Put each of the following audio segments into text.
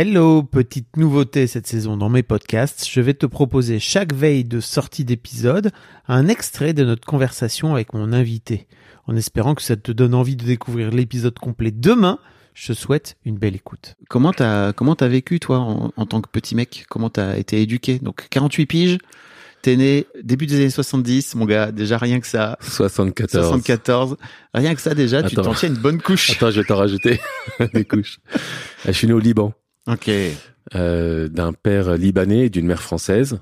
Hello, petite nouveauté cette saison dans mes podcasts, je vais te proposer chaque veille de sortie d'épisode un extrait de notre conversation avec mon invité. En espérant que ça te donne envie de découvrir l'épisode complet demain, je te souhaite une belle écoute. Comment t'as comment t'as vécu toi en, en tant que petit mec? Comment t'as été éduqué? Donc 48 piges, t'es né début des années 70, mon gars. Déjà rien que ça. 74. 74. Rien que ça déjà, tu t'en tiens une bonne couche. Attends, je vais t'en rajouter des couches. Je suis né au Liban, Ok. euh, d'un père libanais et d'une mère française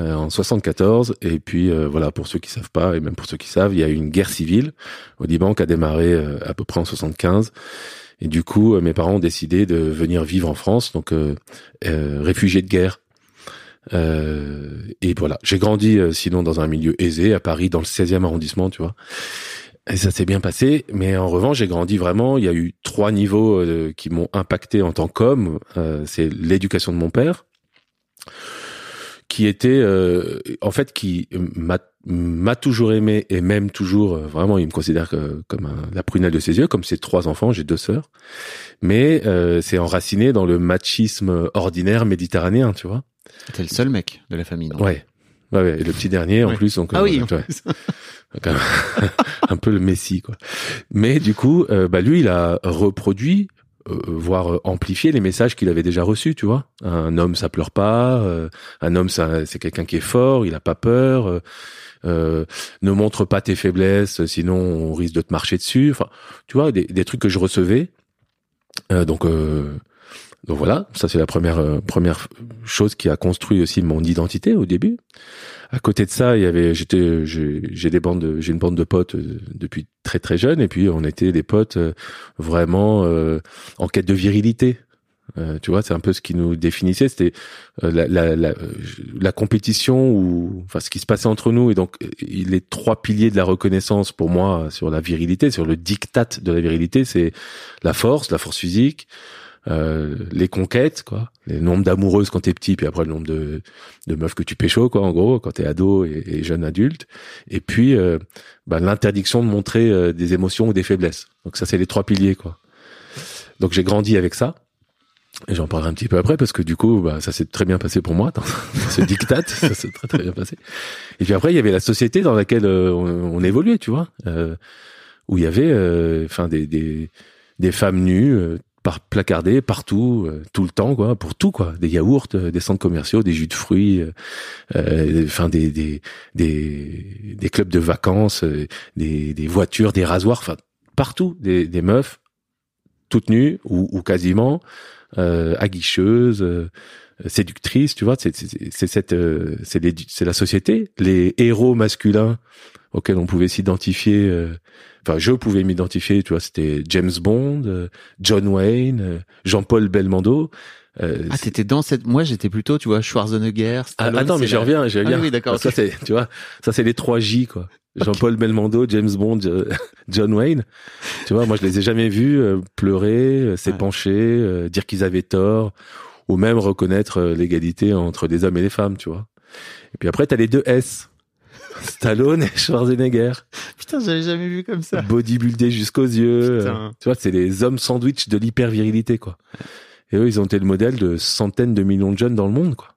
euh, en 74. Et puis euh, voilà, pour ceux qui savent pas et même pour ceux qui savent, il y a eu une guerre civile au Liban qui a démarré euh, à peu près en 75. Et du coup, euh, mes parents ont décidé de venir vivre en France, donc euh, réfugiés de guerre. Euh, et voilà, j'ai grandi euh, sinon dans un milieu aisé à Paris, dans le 16e arrondissement, tu vois. Et ça s'est bien passé, mais en revanche, j'ai grandi vraiment. Il y a eu trois niveaux euh, qui m'ont impacté en tant qu'homme. Euh, c'est l'éducation de mon père, qui était, euh, en fait, qui m'a m'a toujours aimé et même toujours euh, vraiment il me considère que- comme un- la prunelle de ses yeux comme ses trois enfants j'ai deux sœurs mais euh, c'est enraciné dans le machisme ordinaire méditerranéen tu vois T'es le seul mec de la famille. non? Ouais ouais, ouais. Et le petit dernier en Ouais. plus donc Ah oui. ouais. Un- peu le messie quoi. Mais du coup, euh, bah lui, il a reproduit, euh, voire euh, amplifié les messages qu'il avait déjà reçus, tu vois. Un homme, ça pleure pas. un homme, ça, c'est quelqu'un qui est fort, il a pas peur. ne montre pas tes faiblesses, sinon on risque de te marcher dessus. Enfin, tu vois, des, des trucs que je recevais. Donc, donc voilà, ça c'est la première euh, première chose qui a construit aussi mon identité au début. À côté de ça, il y avait, j'étais, j'ai des bandes, de- j'ai une bande de potes euh, depuis très très jeune, et puis on était des potes euh, vraiment euh, en quête de virilité. Tu vois, c'est un peu ce qui nous définissait, c'était la, la, la, la compétition ou enfin ce qui se passait entre nous. Et donc les trois piliers de la reconnaissance pour moi sur la virilité, sur le diktat de la virilité, c'est la force, la force physique, euh, les conquêtes, quoi, les nombres d'amoureuses quand t'es petit, puis après le nombre de, de meufs que tu pécho, quoi, en gros, quand t'es ado et, et jeune adulte, et puis euh, bah, l'interdiction de montrer euh, des émotions ou des faiblesses. Donc ça, c'est les trois piliers, quoi. Donc j'ai grandi avec ça. Et j'en parlerai un petit peu après parce que du coup, bah, ça s'est très bien passé pour moi dans ce diktat, ça s'est très très bien passé. Et puis après, il y avait la société dans laquelle euh, on, évoluait, tu vois, euh, où il y avait, euh, enfin, des, des des femmes nues, euh, par placardées partout, euh, tout le temps, quoi, pour tout, quoi, des yaourts, euh, des centres commerciaux, des jus de fruits, euh, euh, enfin des des des des clubs de vacances, euh, des des voitures, des rasoirs, enfin partout, des des meufs toutes nues ou, ou quasiment euh, aguicheuses, euh, séductrices, tu vois, c'est c'est cette euh, c'est la société, les héros masculins auxquels on pouvait s'identifier euh, enfin je pouvais m'identifier, tu vois, c'était James Bond, euh, John Wayne, euh, Jean-Paul Belmondo. euh, Ah, t'étais dans cette. Moi, j'étais plutôt, tu vois, Schwarzenegger. ah, Stallone, attends, mais j'y reviens, j'y Ah reviens. oui, d'accord, Ça c'est, tu vois, ça c'est les trois J quoi. Jean-Paul Belmondo, James Bond, euh, John Wayne. Tu vois, moi je les ai jamais vus euh, pleurer, euh, s'épancher, euh, dire qu'ils avaient tort, ou même reconnaître l'égalité entre les hommes et les femmes, tu vois. Et puis après t'as les deux S, Stallone et Schwarzenegger, Putain, j'avais jamais vu comme ça. bodybuildés jusqu'aux yeux. Putain. tu vois, c'est les hommes sandwich de l'hyper-virilité, quoi. Et eux, ils ont été le modèle de centaines de millions de jeunes dans le monde, quoi.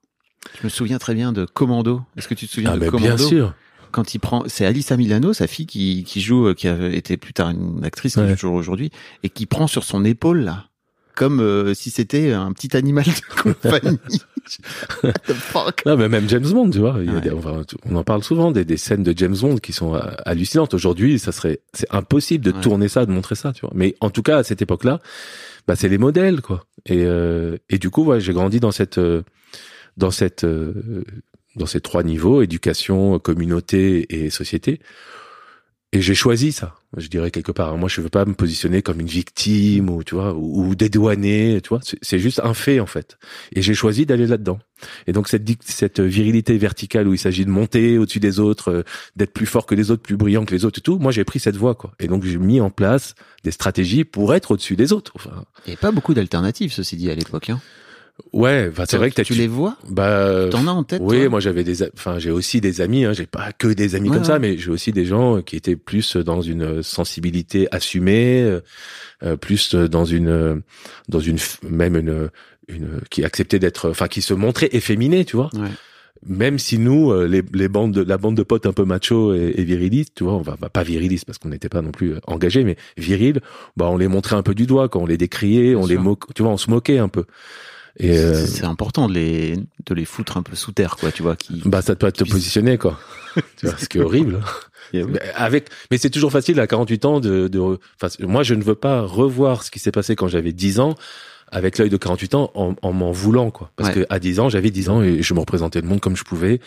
Je me souviens très bien de Commando. Est-ce que tu te souviens Ah, de mais Commando bien sûr. Quand il prend, c'est Alissa Milano, sa fille qui, qui joue, euh, qui avait été plus tard une actrice qui Ouais. joue toujours aujourd'hui, et qui prend sur son épaule là, comme euh, si c'était un petit animal de compagnie. What the fuck? Non, mais même James Bond, tu vois. il y a Ouais. des- enfin, on en parle souvent des, des scènes de James Bond qui sont euh, hallucinantes. Aujourd'hui, ça serait, c'est impossible de Ouais. tourner ça, de montrer ça, tu vois. Mais en tout cas, à cette époque-là, bah, c'est les modèles, quoi. Et, euh, et du coup, ouais, j'ai grandi dans cette, euh, dans cette, euh, dans ces trois niveaux, éducation, communauté et société. Et j'ai choisi ça. Je dirais quelque part. Moi, je veux pas me positionner comme une victime ou tu vois ou, ou dédouaner. Tu vois, C'est- juste un fait en fait. Et j'ai choisi d'aller là-dedans. Et donc cette virilité verticale où il s'agit de monter au-dessus des autres, euh, d'être plus fort que les autres, plus brillant que les autres et tout. Moi, j'ai pris cette voie quoi. Et donc j'ai mis en place des stratégies pour être au-dessus des autres. Enfin, pas beaucoup d'alternatives, ceci dit, à l'époque. Hein. Ouais. C'est vrai que t'as- tu les vois? Bah, T'en as en tête Oui, moi j'avais des, enfin j'ai aussi des amis. Hein, j'ai pas que des amis Ouais, comme ça, mais j'ai aussi des gens qui étaient plus dans une sensibilité assumée, euh, euh, plus dans une, euh, dans une, même une, une qui acceptait d'être, enfin qui se montrait efféminé, tu vois? Ouais. Même si nous, euh, les, les bandes, de, la bande de potes un peu macho et, et virilistes, tu vois, on va, va pas virilistes parce qu'on n'était pas non plus engagés, mais viril, bah on les montrait un peu du doigt, quand on les décriait, Bien on les moque, tu vois, on se moquait un peu. Et C'est- euh, C'est important de les, de les foutre un peu sous terre, quoi, tu vois. Qui... bah ça doit te positionner quoi. tu vois, ce qui est horrible. Oui. Mais avec, mais c'est toujours facile à 48 ans de, de, enfin, moi je ne veux pas revoir ce qui s'est passé quand j'avais 10 ans avec l'œil de 48 ans en, en m'en voulant quoi. Parce Ouais. que à 10 ans j'avais 10 ans et je me représentais le monde comme je pouvais